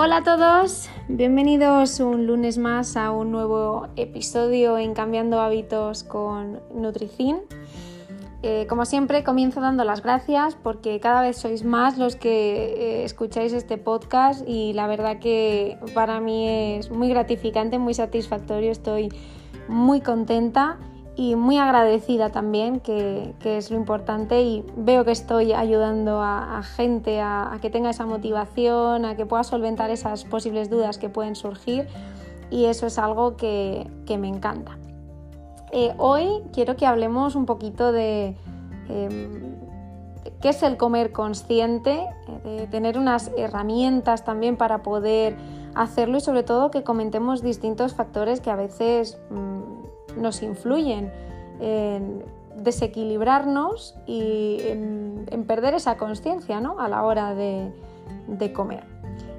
Hola a todos, bienvenidos un lunes más a un nuevo episodio en Cambiando Hábitos con Nutricin. Eh, como siempre, comienzo dando las gracias porque cada vez sois más los que eh, escucháis este podcast y la verdad que para mí es muy gratificante, muy satisfactorio, estoy muy contenta y muy agradecida también, que, es lo importante y veo que estoy ayudando a, gente a, que tenga esa motivación, a que pueda solventar esas posibles dudas que pueden surgir y eso es algo que, me encanta. Eh, hoy quiero que hablemos un poquito de em, qué es el comer consciente, eh, de tener unas herramientas también para poder hacerlo y sobre todo que comentemos distintos factores que a veces... Mm, nos influyen en desequilibrarnos y en, perder esa conciencia ¿no? a la hora de, comer.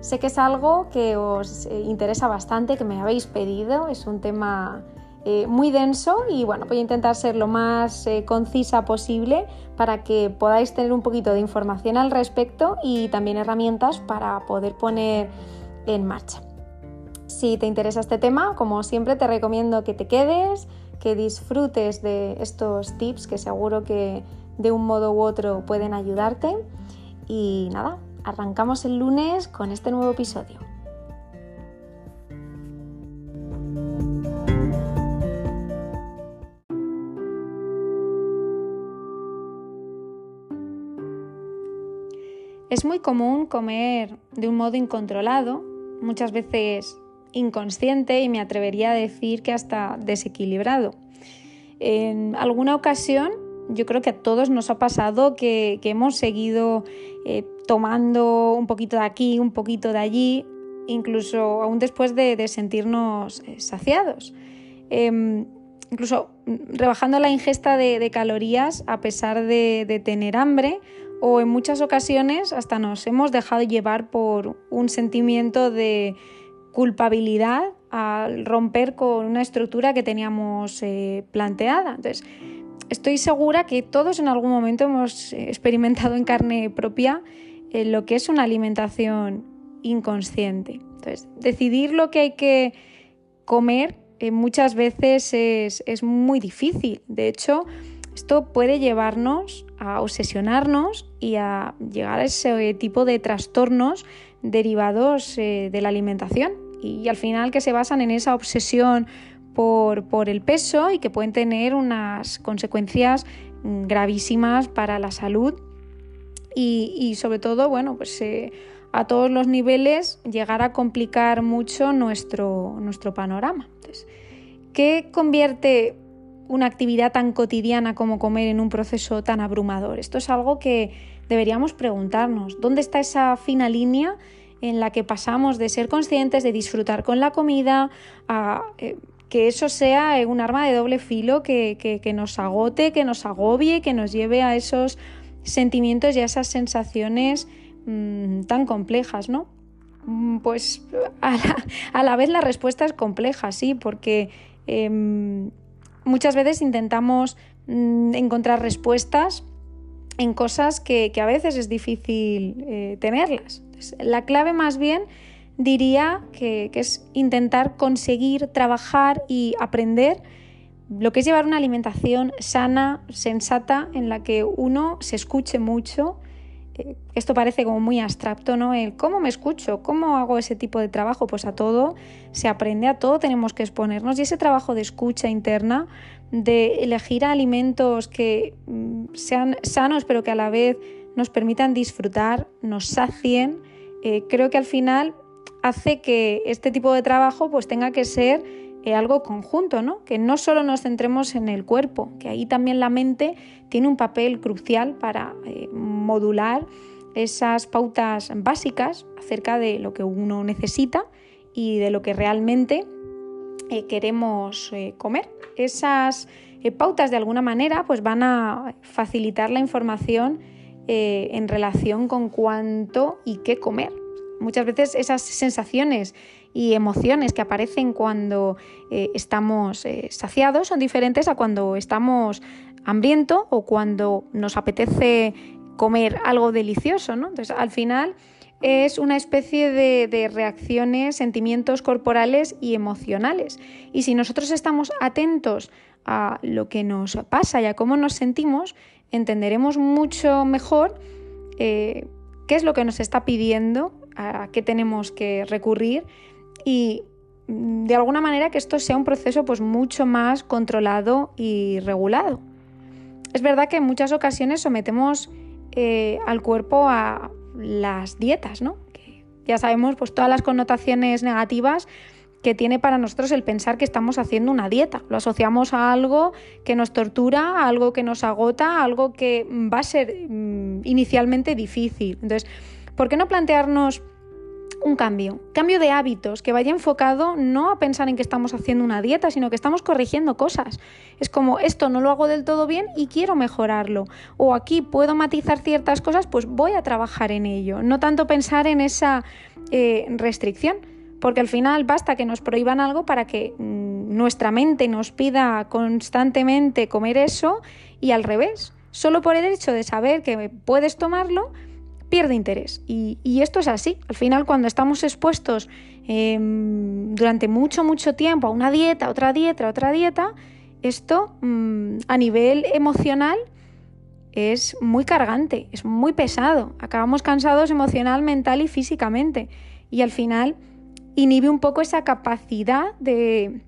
Sé que es algo que os eh, interesa bastante, que me habéis pedido, es un tema eh, muy denso y bueno, voy a intentar ser lo más eh, concisa posible para que podáis tener un poquito de información al respecto y también herramientas para poder poner en marcha. Si te interesa este tema, como siempre te recomiendo que te quedes, que disfrutes de estos tips que seguro que de un modo u otro pueden ayudarte. Y nada, arrancamos el lunes con este nuevo episodio. Es muy común comer de un modo incontrolado, muchas veces inconsciente y me atrevería a decir que hasta desequilibrado. En alguna ocasión yo creo que a todos nos ha pasado que, hemos seguido eh, tomando un poquito de aquí, un poquito de allí, incluso aún después de, sentirnos eh, saciados. Em, incluso rebajando la ingesta de, calorías a pesar de, tener hambre o en muchas ocasiones hasta nos hemos dejado llevar por un sentimiento de, culpabilidad al romper con una estructura que teníamos eh, planteada. Entonces, estoy segura que todos en algún momento hemos experimentado en carne propia eh, lo que es una alimentación inconsciente. Entonces, decidir lo que hay que comer eh, muchas veces es, es muy difícil. De hecho, esto puede llevarnos a obsesionarnos y a llegar a ese tipo de trastornos derivados eh, de la alimentación y, al final que se basan en esa obsesión por, el peso y que pueden tener unas consecuencias mm, gravísimas para la salud y, sobre todo, bueno, pues eh, a todos los niveles llegar a complicar mucho nuestro, nuestro panorama. ¿Qué convierte una actividad tan cotidiana como comer en un proceso tan abrumador? Esto es algo que deberíamos preguntarnos. ¿Dónde está esa fina línea en la que pasamos de ser conscientes, de disfrutar con la comida, a eh, que eso sea un arma de doble filo que, nos agote, que nos agobie, que nos lleve a esos sentimientos y a esas sensaciones mm, tan complejas, ¿no? Mm, pues a la, vez la respuesta es compleja, sí, porque em, muchas veces intentamos mm, encontrar respuestas en cosas que, a veces es difícil eh, tenerlas. la clave más bien diría que, es intentar conseguir trabajar y aprender lo que es llevar una alimentación sana, sensata, en la que uno se escuche mucho. Eh, esto parece como muy abstracto, ¿no? El cómo me escucho, cómo hago ese tipo de trabajo, pues a todo se aprende, a todo tenemos que exponernos y ese trabajo de escucha interna de elegir alimentos que mm, sean sanos pero que a la vez nos permitan disfrutar, nos sacien, eh, creo que al final hace que este tipo de trabajo pues tenga que ser eh, algo conjunto, ¿no? que no solo nos centremos en el cuerpo, que ahí también la mente tiene un papel crucial para eh, modular esas pautas básicas acerca de lo que uno necesita y de lo que realmente eh, queremos eh, comer. Esas eh, pautas de alguna manera pues van a facilitar la información en relación con cuánto y qué comer. Muchas veces esas sensaciones y emociones que aparecen cuando estamos saciados son diferentes a cuando estamos hambriento o cuando nos apetece comer algo delicioso. Entonces, al final, es una especie de, reacciones, sentimientos corporales y emocionales. Y si nosotros estamos atentos a lo que nos pasa y a cómo nos sentimos, entenderemos mucho mejor eh, qué es lo que nos está pidiendo, a qué tenemos que recurrir y mm, de alguna manera que esto sea un proceso pues mucho más controlado y regulado. Es verdad que en muchas ocasiones sometemos eh, al cuerpo a las dietas, ¿no? Que ya sabemos pues todas las connotaciones negativas que tiene para nosotros el pensar que estamos haciendo una dieta. Lo asociamos a algo que nos tortura, a algo que nos agota, a algo que va a ser mm, inicialmente difícil. Entonces, ¿por qué no plantearnos un cambio, cambio de hábitos que vaya enfocado no a pensar en que estamos haciendo una dieta, sino que estamos corrigiendo cosas. Es como esto no lo hago del todo bien y quiero mejorarlo. O aquí puedo matizar ciertas cosas, pues voy a trabajar en ello. No tanto pensar en esa eh, restricción, porque al final basta que nos prohíban algo para que mm, nuestra mente nos pida constantemente comer eso y al revés. Solo por el hecho de saber que puedes tomarlo, pierde interés. Y, esto es así. Al final, cuando estamos expuestos em, durante mucho, mucho tiempo a una dieta, otra dieta, otra dieta, esto mm, a nivel emocional es muy cargante, es muy pesado. Acabamos cansados emocional, mental y físicamente. Y al final inhibe un poco esa capacidad de,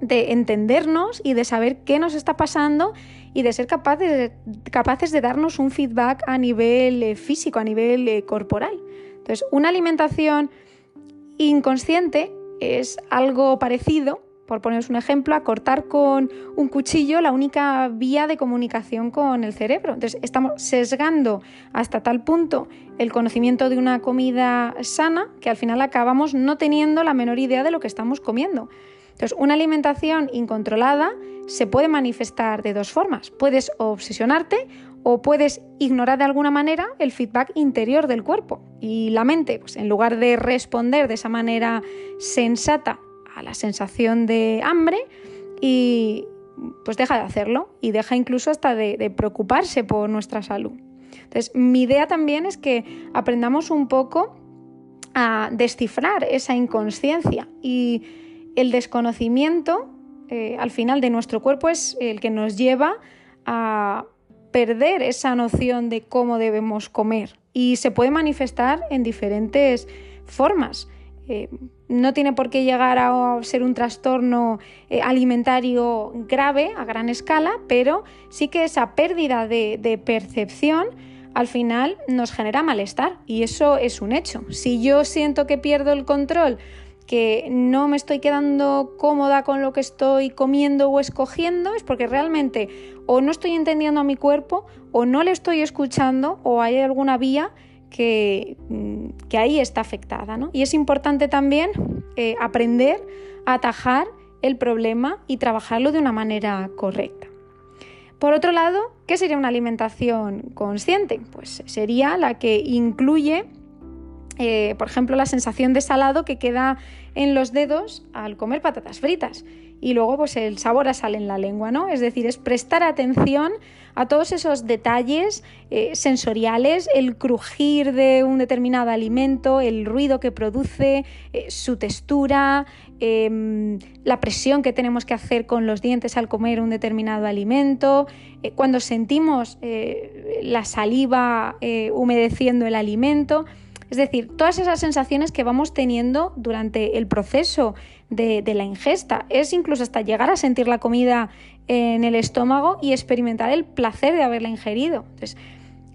de entendernos y de saber qué nos está pasando y de ser capaces, capaces de darnos un feedback a nivel eh, físico, a nivel eh, corporal. Entonces, una alimentación inconsciente es algo parecido, por poneros un ejemplo, a cortar con un cuchillo la única vía de comunicación con el cerebro. Entonces, estamos sesgando hasta tal punto el conocimiento de una comida sana que al final acabamos no teniendo la menor idea de lo que estamos comiendo. Entonces, una alimentación incontrolada se puede manifestar de dos formas. Puedes obsesionarte o puedes ignorar de alguna manera el feedback interior del cuerpo. Y la mente, pues en lugar de responder de esa manera sensata a la sensación de hambre, y pues deja de hacerlo y deja incluso hasta de, de preocuparse por nuestra salud. Entonces, mi idea también es que aprendamos un poco a descifrar esa inconsciencia y el desconocimiento eh, al final de nuestro cuerpo es el que nos lleva a perder esa noción de cómo debemos comer y se puede manifestar en diferentes formas. Eh, no tiene por qué llegar a ser un trastorno eh, alimentario grave a gran escala, pero sí que esa pérdida de percepción al final nos genera malestar y eso es un hecho. Si yo siento que pierdo el control que no me estoy quedando cómoda con lo que estoy comiendo o escogiendo, es porque realmente o no estoy entendiendo a mi cuerpo, o no le estoy escuchando, o hay alguna vía que, mm, que ahí está afectada. ¿no? Y es importante también eh, aprender a atajar el problema y trabajarlo de una manera correcta. Por otro lado, ¿qué sería una alimentación consciente? Pues sería la que incluye eh, por ejemplo, la sensación de salado que queda en los dedos al comer patatas fritas. Y luego, pues el sabor sale en la lengua, ¿no? Es decir, es prestar atención a todos esos detalles eh, sensoriales, el crujir de un determinado alimento, el ruido que produce, eh, su textura, em, la presión que tenemos que hacer con los dientes al comer un determinado alimento, cuando sentimos la saliva humedeciendo el alimento. Es decir, todas esas sensaciones que vamos teniendo durante el proceso de, la ingesta. Es incluso hasta llegar a sentir la comida en el estómago y experimentar el placer de haberla ingerido. Entonces,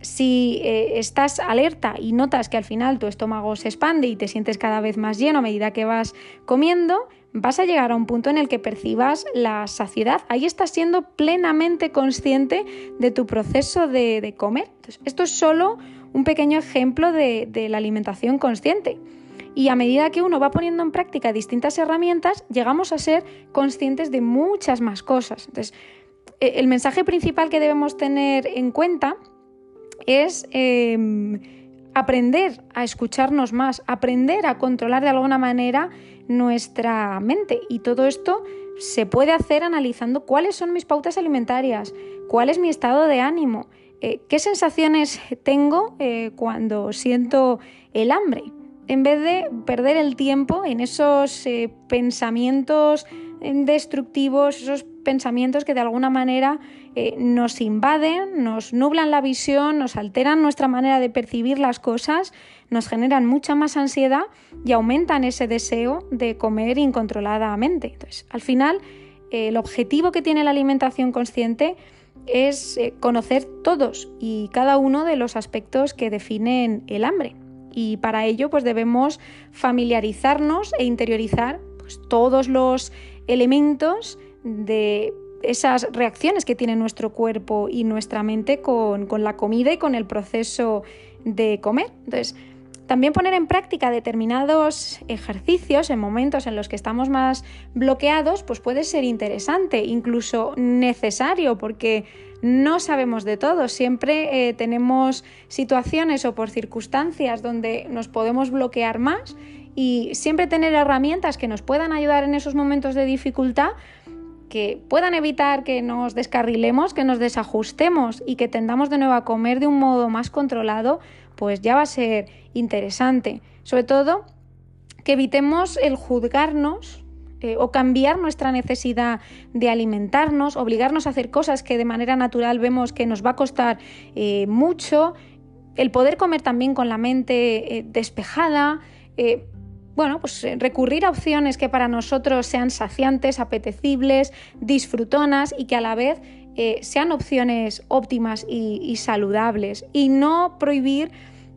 si eh, estás alerta y notas que al final tu estómago se expande y te sientes cada vez más lleno a medida que vas comiendo, vas a llegar a un punto en el que percibas la saciedad. Ahí estás siendo plenamente consciente de tu proceso de, comer. Esto es solo un pequeño ejemplo de, la alimentación consciente. Y a medida que uno va poniendo en práctica distintas herramientas, llegamos a ser conscientes de muchas más cosas. Entonces, e, el mensaje principal que debemos tener en cuenta es em, aprender a escucharnos más, aprender a controlar de alguna manera nuestra mente. Y todo esto se puede hacer analizando cuáles son mis pautas alimentarias, cuál es mi estado de ánimo, eh, qué sensaciones tengo eh, cuando siento el hambre, en vez de perder el tiempo en esos pensamientos destructivos, esos pensamientos que de alguna manera nos invaden, nos nublan la visión, nos alteran nuestra manera de percibir las cosas, nos generan mucha más ansiedad y aumentan ese deseo de comer incontroladamente. Entonces, al final, el objetivo que tiene la alimentación consciente es eh, conocer todos y cada uno de los aspectos que definen el hambre. Y para ello pues debemos familiarizarnos e interiorizar pues, todos los elementos de esas reacciones que tiene nuestro cuerpo y nuestra mente con, con la comida y con el proceso de comer. Entonces, también poner en práctica determinados ejercicios en momentos en los que estamos más bloqueados, pues puede ser interesante, incluso necesario, porque no sabemos de todo. Siempre eh, tenemos situaciones o por circunstancias donde nos podemos bloquear más y siempre tener herramientas que nos puedan ayudar en esos momentos de dificultad que puedan evitar que nos descarrilemos, que nos desajustemos y que tendamos de nuevo a comer de un modo más controlado, pues ya va a ser interesante. Sobre todo, que evitemos el juzgarnos eh, o cambiar nuestra necesidad de alimentarnos, obligarnos a hacer cosas que de manera natural vemos que nos va a costar eh, mucho, el poder comer también con la mente eh, despejada, bueno, pues recurrir a opciones que para nosotros sean saciantes, apetecibles, disfrutonas y que a la vez sean opciones óptimas y saludables y no prohibir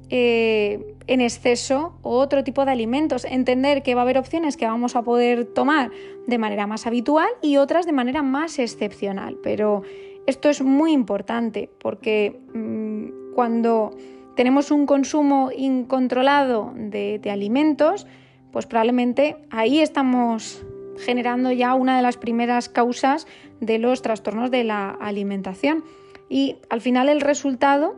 eh, en exceso otro tipo de alimentos. Entender que va a haber opciones que vamos a poder tomar de manera más habitual y otras de manera más excepcional. Pero esto es muy importante porque mm, cuando tenemos un consumo incontrolado de, de alimentos, pues probablemente ahí estamos generando ya una de las primeras causas de los trastornos de la alimentación. Y al final el resultado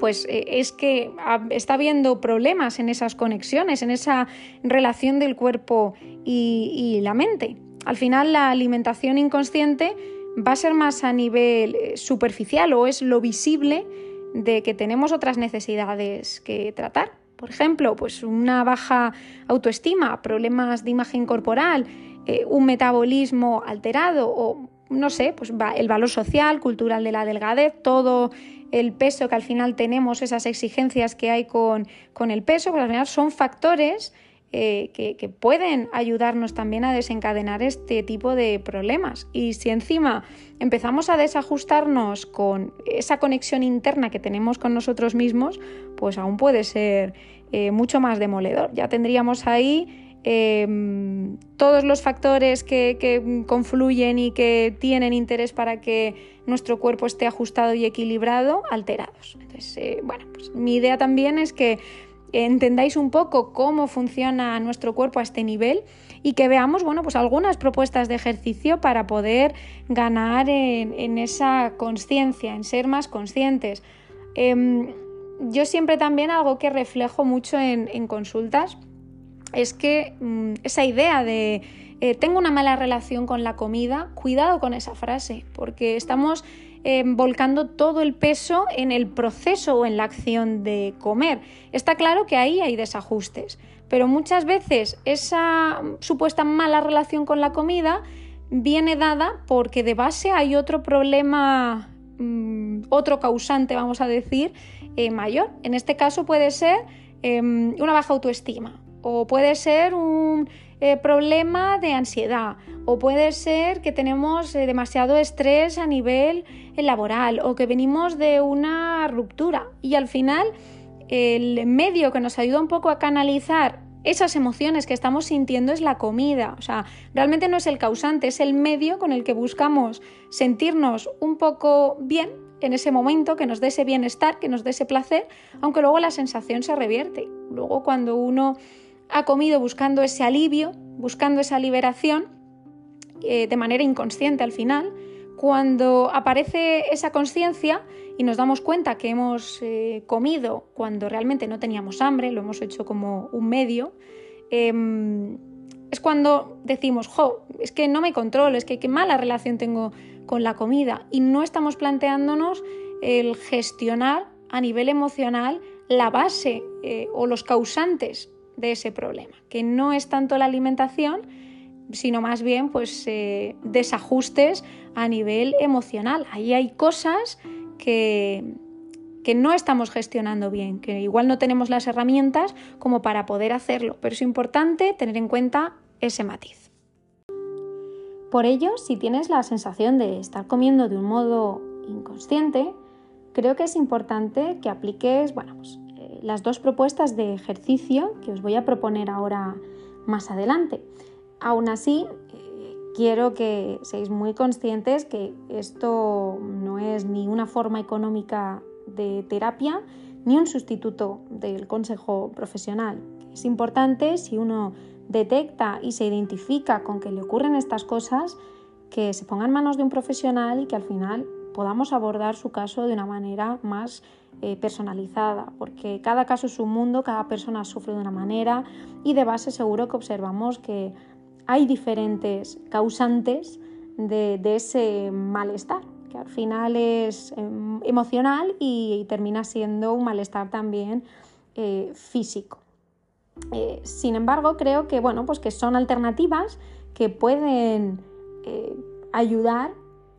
pues eh, es que está habiendo problemas en esas conexiones, en esa relación del cuerpo y, la mente. Al final la alimentación inconsciente va a ser más a nivel eh, superficial o es lo visible de que tenemos otras necesidades que tratar. Por ejemplo, pues una baja autoestima, problemas de imagen corporal, eh, un metabolismo alterado o no sé, pues el valor social, cultural de la delgadez, todo el peso que al final tenemos, esas exigencias que hay con, el peso, pues al final son factores eh, que, pueden ayudarnos también a desencadenar este tipo de problemas. Y si encima empezamos a desajustarnos con esa conexión interna que tenemos con nosotros mismos, pues aún puede ser eh, mucho más demoledor. Ya tendríamos ahí Em, todos los factores que, confluyen y que tienen interés para que nuestro cuerpo esté ajustado y equilibrado alterados. Entonces, eh, bueno, pues mi idea también es que entendáis un poco cómo funciona nuestro cuerpo a este nivel y que veamos, bueno, pues algunas propuestas de ejercicio para poder ganar en, esa conciencia, en ser más conscientes. Em, yo siempre también algo que reflejo mucho en consultas es que mm, esa idea de eh, tengo una mala relación con la comida, cuidado con esa frase, porque estamos eh, volcando todo el peso en el proceso o en la acción de comer. Está claro que ahí hay desajustes, pero muchas veces esa supuesta mala relación con la comida viene dada porque de base hay otro problema, mm, otro causante, vamos a decir, eh, mayor. En este caso puede ser em, una baja autoestima o puede ser un eh, problema de ansiedad, o puede ser que tenemos eh, demasiado estrés a nivel eh, laboral, o que venimos de una ruptura. Y al final, el medio que nos ayuda un poco a canalizar esas emociones que estamos sintiendo es la comida. O sea, realmente no es el causante, es el medio con el que buscamos sentirnos un poco bien en ese momento, que nos dé ese bienestar, que nos dé ese placer, aunque luego la sensación se revierte. Luego cuando uno ha comido buscando ese alivio, buscando esa liberación, eh, de manera inconsciente al final. Cuando aparece esa conciencia y nos damos cuenta que hemos eh, comido cuando realmente no teníamos hambre, lo hemos hecho como un medio, em, es cuando decimos, jo, es que no me controlo, es que qué mala relación tengo con la comida y no estamos planteándonos el gestionar a nivel emocional la base eh, o los causantes de ese problema, que no es tanto la alimentación, sino más bien pues eh, desajustes a nivel emocional. Ahí hay cosas que, que no estamos gestionando bien, que igual no tenemos las herramientas como para poder hacerlo, pero es importante tener en cuenta ese matiz. Por ello, si tienes la sensación de estar comiendo de un modo inconsciente, creo que es importante que apliques bueno, pues, las dos propuestas de ejercicio que os voy a proponer ahora más adelante. Aún así, eh, quiero que seáis muy conscientes que esto no es ni una forma económica de terapia ni un sustituto del consejo profesional. Es importante si uno detecta y se identifica con que le ocurren estas cosas, que se ponga en manos de un profesional y que al final podamos abordar su caso de una manera más eh, personalizada, porque cada caso es un mundo, cada persona sufre de una manera y de base seguro que observamos que hay diferentes causantes de, ese malestar, que al final es em, emocional y, termina siendo un malestar también eh, físico. Eh, sin embargo, creo que, bueno, pues que son alternativas que pueden ayudar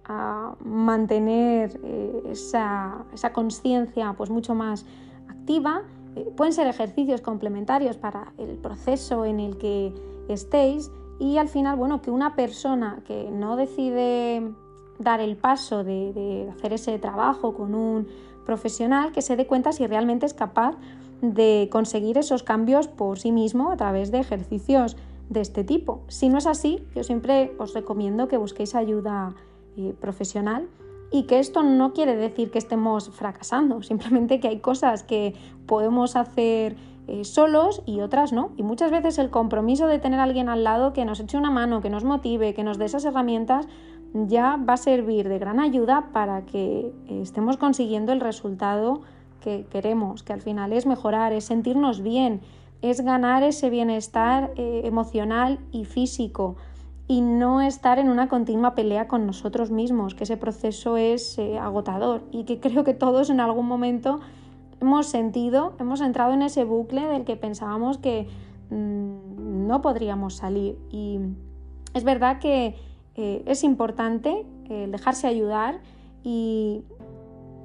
a mantener eh, esa, conciencia pues mucho más activa. Eh, pueden ser ejercicios complementarios para el proceso en el que estéis y al final, bueno, que una persona que no decide dar el paso de, de hacer ese trabajo con un profesional, que se dé cuenta si realmente es capaz de conseguir esos cambios por sí mismo a través de ejercicios de este tipo. Si no es así, yo siempre os recomiendo que busquéis ayuda eh, profesional y que esto no quiere decir que estemos fracasando, simplemente que hay cosas que podemos hacer eh, solos y otras no. Y muchas veces el compromiso de tener alguien al lado que nos eche una mano, que nos motive, que nos dé esas herramientas, ya va a servir de gran ayuda para que eh, estemos consiguiendo el resultado que queremos, que al final es mejorar, es sentirnos bien, es ganar ese bienestar emocional y físico y no estar en una continua pelea con nosotros mismos, que ese proceso es eh, agotador y que creo que todos en algún momento hemos sentido, hemos entrado en ese bucle del que pensábamos que mm, no podríamos salir. Y es verdad que eh, es importante eh, dejarse ayudar y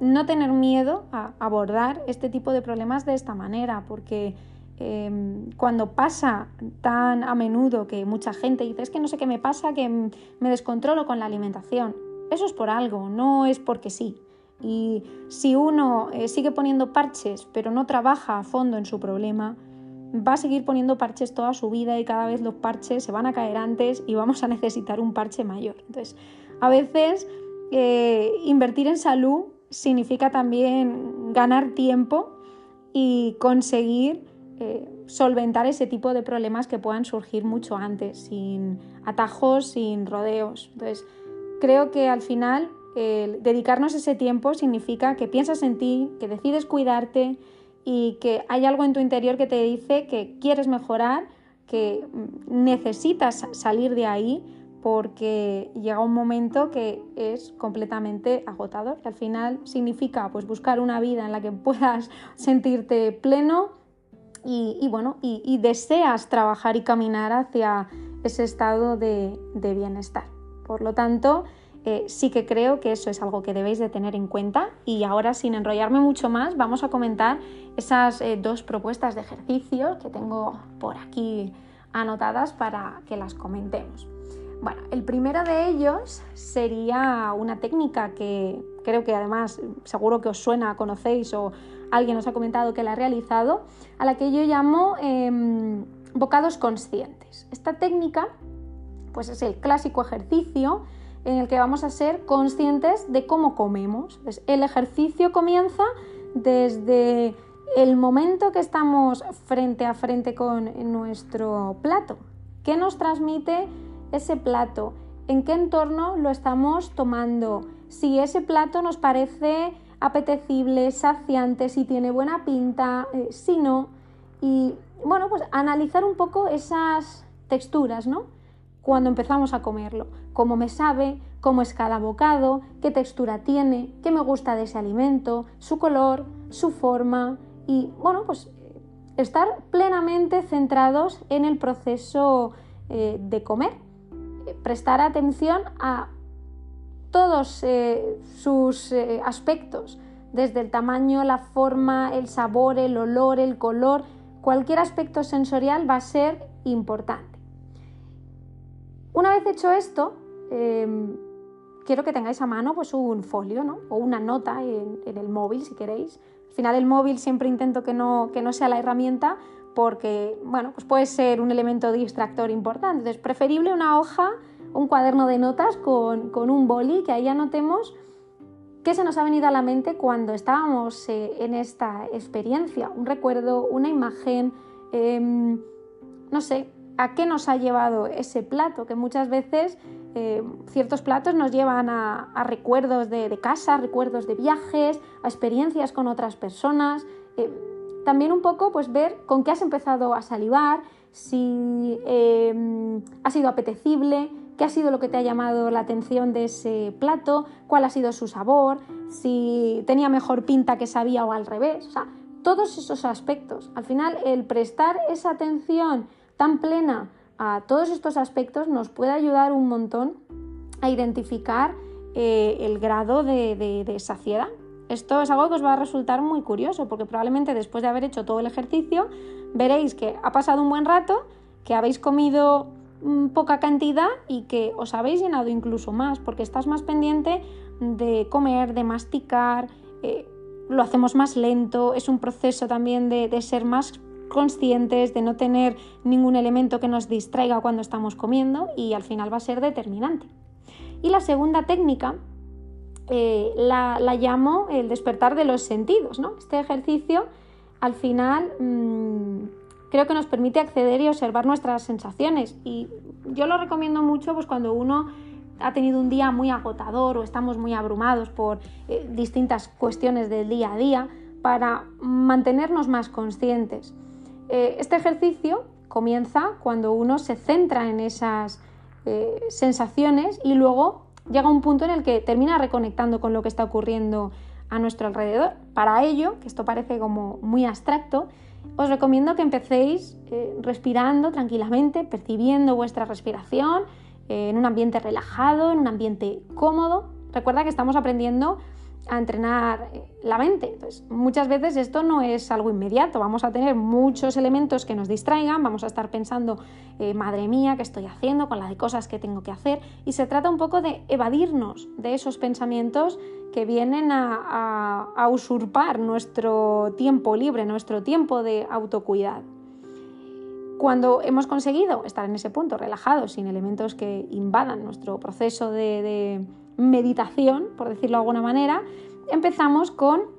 no tener miedo a abordar este tipo de problemas de esta manera, porque Em, cuando pasa tan a menudo que mucha gente dice es que no sé qué me pasa, que me descontrolo con la alimentación, eso es por algo, no es porque sí. Y si uno eh, sigue poniendo parches pero no trabaja a fondo en su problema, va a seguir poniendo parches toda su vida y cada vez los parches se van a caer antes y vamos a necesitar un parche mayor. Entonces, a veces eh, invertir en salud significa también ganar tiempo y conseguir eh, solventar ese tipo de problemas que puedan surgir mucho antes, sin atajos, sin rodeos. Entonces, creo que al final dedicarnos ese tiempo significa que piensas en ti, que decides cuidarte y que hay algo en tu interior que te dice que quieres mejorar, que necesitas salir de ahí porque llega un momento que es completamente agotador, al final significa pues buscar una vida en la que puedas sentirte pleno, y, bueno, y, deseas trabajar y caminar hacia ese estado de, bienestar. Por lo tanto, eh, sí que creo que eso es algo que debéis de tener en cuenta y ahora sin enrollarme mucho más vamos a comentar esas eh, dos propuestas de ejercicio que tengo por aquí anotadas para que las comentemos. Bueno, el primero de ellos sería una técnica que creo que además seguro que os suena, conocéis o alguien os ha comentado que la ha realizado, a la que yo llamo em, bocados conscientes. Esta técnica pues es el clásico ejercicio en el que vamos a ser conscientes de cómo comemos. el ejercicio comienza desde el momento que estamos frente a frente con nuestro plato. ¿Qué nos transmite ese plato? ¿En qué entorno lo estamos tomando? Si ese plato nos parece apetecible, saciante, si tiene buena pinta, eh, si no. Y bueno, pues analizar un poco esas texturas, ¿no? cuando empezamos a comerlo, cómo me sabe, cómo es cada bocado, qué textura tiene, qué me gusta de ese alimento, su color, su forma y bueno, pues estar plenamente centrados en el proceso eh, de comer, prestar atención a todos eh, sus eh, aspectos, desde el tamaño, la forma, el sabor, el olor, el color, cualquier aspecto sensorial va a ser importante. Una vez hecho esto, em, quiero que tengáis a mano pues, un folio ¿no? o una nota en, el móvil si queréis. Al final el móvil siempre intento que no, que no sea la herramienta porque bueno, pues puede ser un elemento distractor importante. Entonces, preferible una hoja, un cuaderno de notas con, con un boli, que ahí anotemos qué se nos ha venido a la mente cuando estábamos eh, en esta experiencia. Un recuerdo, una imagen, em, no sé, a qué nos ha llevado ese plato, que muchas veces eh, ciertos platos nos llevan a, recuerdos de, casa, recuerdos de viajes, a experiencias con otras personas. Eh, también un poco pues ver con qué has empezado a salivar, si eh, ha sido apetecible, qué ha sido lo que te ha llamado la atención de ese plato, cuál ha sido su sabor, si tenía mejor pinta que sabía o al revés. O sea, todos esos aspectos. Al final, el prestar esa atención tan plena a todos estos aspectos nos puede ayudar un montón a identificar eh, el grado de, saciedad. Esto es algo que os va a resultar muy curioso porque probablemente después de haber hecho todo el ejercicio veréis que ha pasado un buen rato, que habéis comido poca cantidad y que os habéis llenado incluso más porque estás más pendiente de comer, de masticar, eh, lo hacemos más lento, es un proceso también de, de ser más conscientes de no tener ningún elemento que nos distraiga cuando estamos comiendo y al final va a ser determinante. Y la segunda técnica eh, la, llamo el despertar de los sentidos. ¿no? Este ejercicio al final mm, creo que nos permite acceder y observar nuestras sensaciones y yo lo recomiendo mucho pues, cuando uno ha tenido un día muy agotador o estamos muy abrumados por eh, distintas cuestiones del día a día para mantenernos más conscientes. Eh, este ejercicio comienza cuando uno se centra en esas eh, sensaciones y luego llega un punto en el que termina reconectando con lo que está ocurriendo a nuestro alrededor. Para ello, que esto parece como muy abstracto, os recomiendo que empecéis eh, respirando tranquilamente, percibiendo vuestra respiración en un ambiente relajado, en un ambiente cómodo. Recuerda que estamos aprendiendo a entrenar eh, la mente. Muchas veces esto no es algo inmediato, vamos a tener muchos elementos que nos distraigan, vamos a estar pensando, eh, madre mía, ¿qué estoy haciendo con las cosas que tengo que hacer? Y se trata un poco de evadirnos de esos pensamientos que vienen a, usurpar nuestro tiempo libre, nuestro tiempo de autocuidado. Cuando hemos conseguido estar en ese punto relajados, sin elementos que invadan nuestro proceso de meditación, por decirlo de alguna manera, empezamos con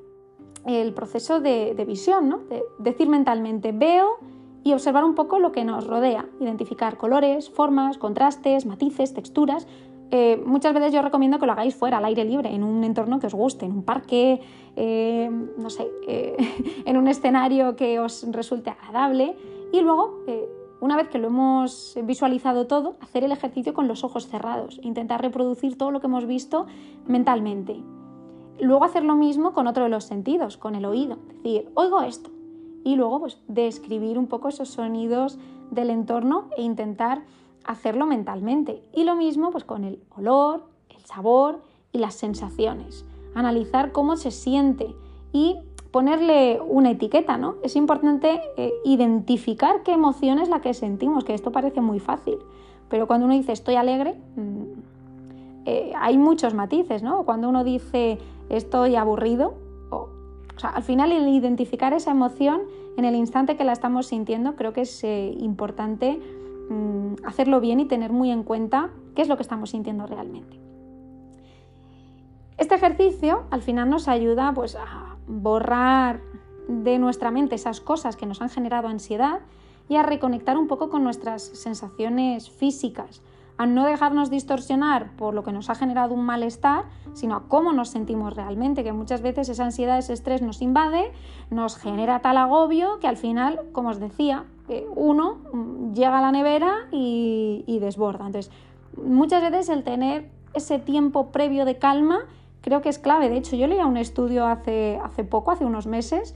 el proceso de, visión, ¿no? de decir mentalmente veo y observar un poco lo que nos rodea, identificar colores, formas, contrastes, matices, texturas. Eh, muchas veces yo recomiendo que lo hagáis fuera, al aire libre, en un entorno que os guste, en un parque, eh, no sé, eh, en un escenario que os resulte agradable y luego una vez que lo hemos visualizado todo, hacer el ejercicio con los ojos cerrados, intentar reproducir todo lo que hemos visto mentalmente. Luego hacer lo mismo con otro de los sentidos, con el oído, decir, oigo esto. Y luego pues describir un poco esos sonidos del entorno e intentar hacerlo mentalmente. Y lo mismo pues con el olor, el sabor y las sensaciones. Analizar cómo se siente y ponerle una etiqueta, ¿no? Es importante eh, identificar qué emoción es la que sentimos, que esto parece muy fácil, pero cuando uno dice estoy alegre, mm, eh, hay muchos matices, ¿no? Cuando uno dice estoy aburrido, o, al final el identificar esa emoción en el instante que la estamos sintiendo, creo que es eh, importante mm, hacerlo bien y tener muy en cuenta qué es lo que estamos sintiendo realmente. Este ejercicio al final nos ayuda pues, a borrar de nuestra mente esas cosas que nos han generado ansiedad y a reconectar un poco con nuestras sensaciones físicas, a no dejarnos distorsionar por lo que nos ha generado un malestar, sino a cómo nos sentimos realmente, que muchas veces esa ansiedad, ese estrés nos invade, nos genera tal agobio que al final, como os decía, uno llega a la nevera y, desborda. Entonces, muchas veces el tener ese tiempo previo de calma creo que es clave. De hecho, yo leía un estudio hace, hace poco, hace unos meses,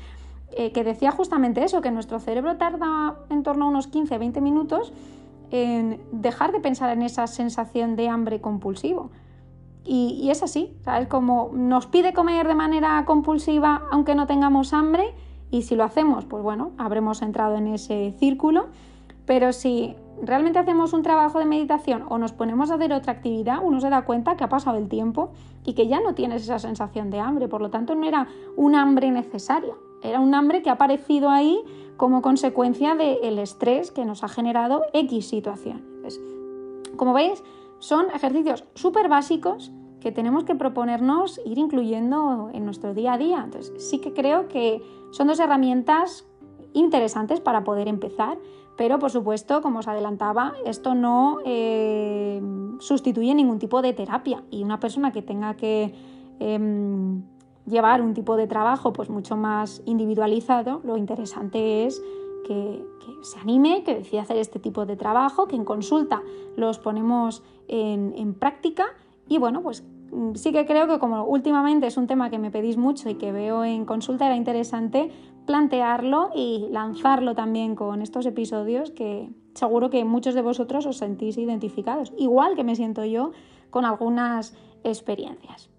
eh, que decía justamente eso, que nuestro cerebro tarda en torno a unos 15-20 minutos en dejar de pensar en esa sensación de hambre compulsivo. Y, es así, es como nos pide comer de manera compulsiva aunque no tengamos hambre y si lo hacemos, pues bueno, habremos entrado en ese círculo, pero si realmente hacemos un trabajo de meditación o nos ponemos a hacer otra actividad, uno se da cuenta que ha pasado el tiempo y que ya no tienes esa sensación de hambre, por lo tanto no era un hambre necesaria, era un hambre que ha aparecido ahí como consecuencia del estrés que nos ha generado X situación. como veis, son ejercicios súper básicos que tenemos que proponernos ir incluyendo en nuestro día a día. Entonces, sí que creo que son dos herramientas interesantes para poder empezar pero, por supuesto, como os adelantaba, esto no eh, sustituye ningún tipo de terapia y una persona que tenga que em, llevar un tipo de trabajo pues, mucho más individualizado, lo interesante es que, se anime, que decida hacer este tipo de trabajo, que en consulta los ponemos en, práctica y bueno, pues sí que creo que como últimamente es un tema que me pedís mucho y que veo en consulta, era interesante plantearlo y lanzarlo también con estos episodios que seguro que muchos de vosotros os sentís identificados, igual que me siento yo con algunas experiencias.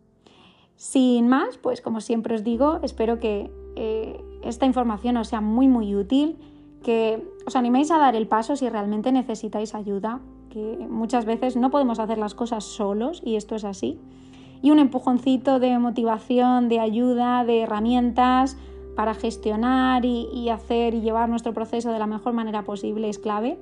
Sin más, pues como siempre os digo, espero que eh, esta información os sea muy muy útil, que os animéis a dar el paso si realmente necesitáis ayuda, que muchas veces no podemos hacer las cosas solos y esto es así. Y un empujoncito de motivación, de ayuda, de herramientas, para gestionar y, hacer y llevar nuestro proceso de la mejor manera posible es clave.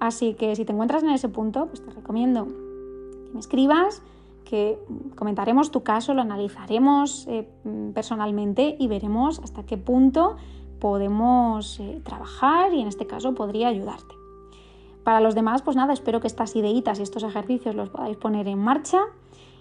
Así que si te encuentras en ese punto, pues te recomiendo que me escribas, que comentaremos tu caso, lo analizaremos eh, personalmente y veremos hasta qué punto podemos eh, trabajar y en este caso podría ayudarte. Para los demás, pues nada, espero que estas ideitas y estos ejercicios los podáis poner en marcha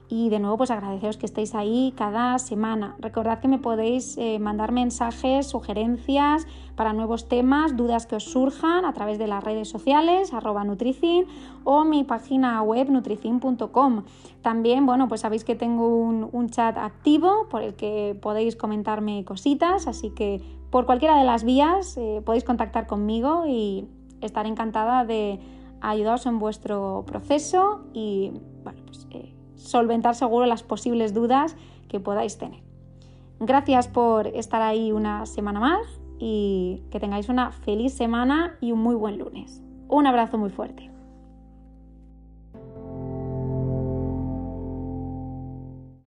y de nuevo, pues agradeceros que estéis ahí cada semana. Recordad que me podéis eh, mandar mensajes, sugerencias para nuevos temas, dudas que os surjan a través de las redes sociales, arroba Nutricin o mi página web nutricin.com. También, bueno, pues sabéis que tengo un, chat activo por el que podéis comentarme cositas, así que por cualquiera de las vías eh, podéis contactar conmigo y estaré encantada de ayudaros en vuestro proceso y bueno, pues eh, solventar seguro las posibles dudas que podáis tener. Gracias por estar ahí una semana más y que tengáis una feliz semana y un muy buen lunes. Un abrazo muy fuerte.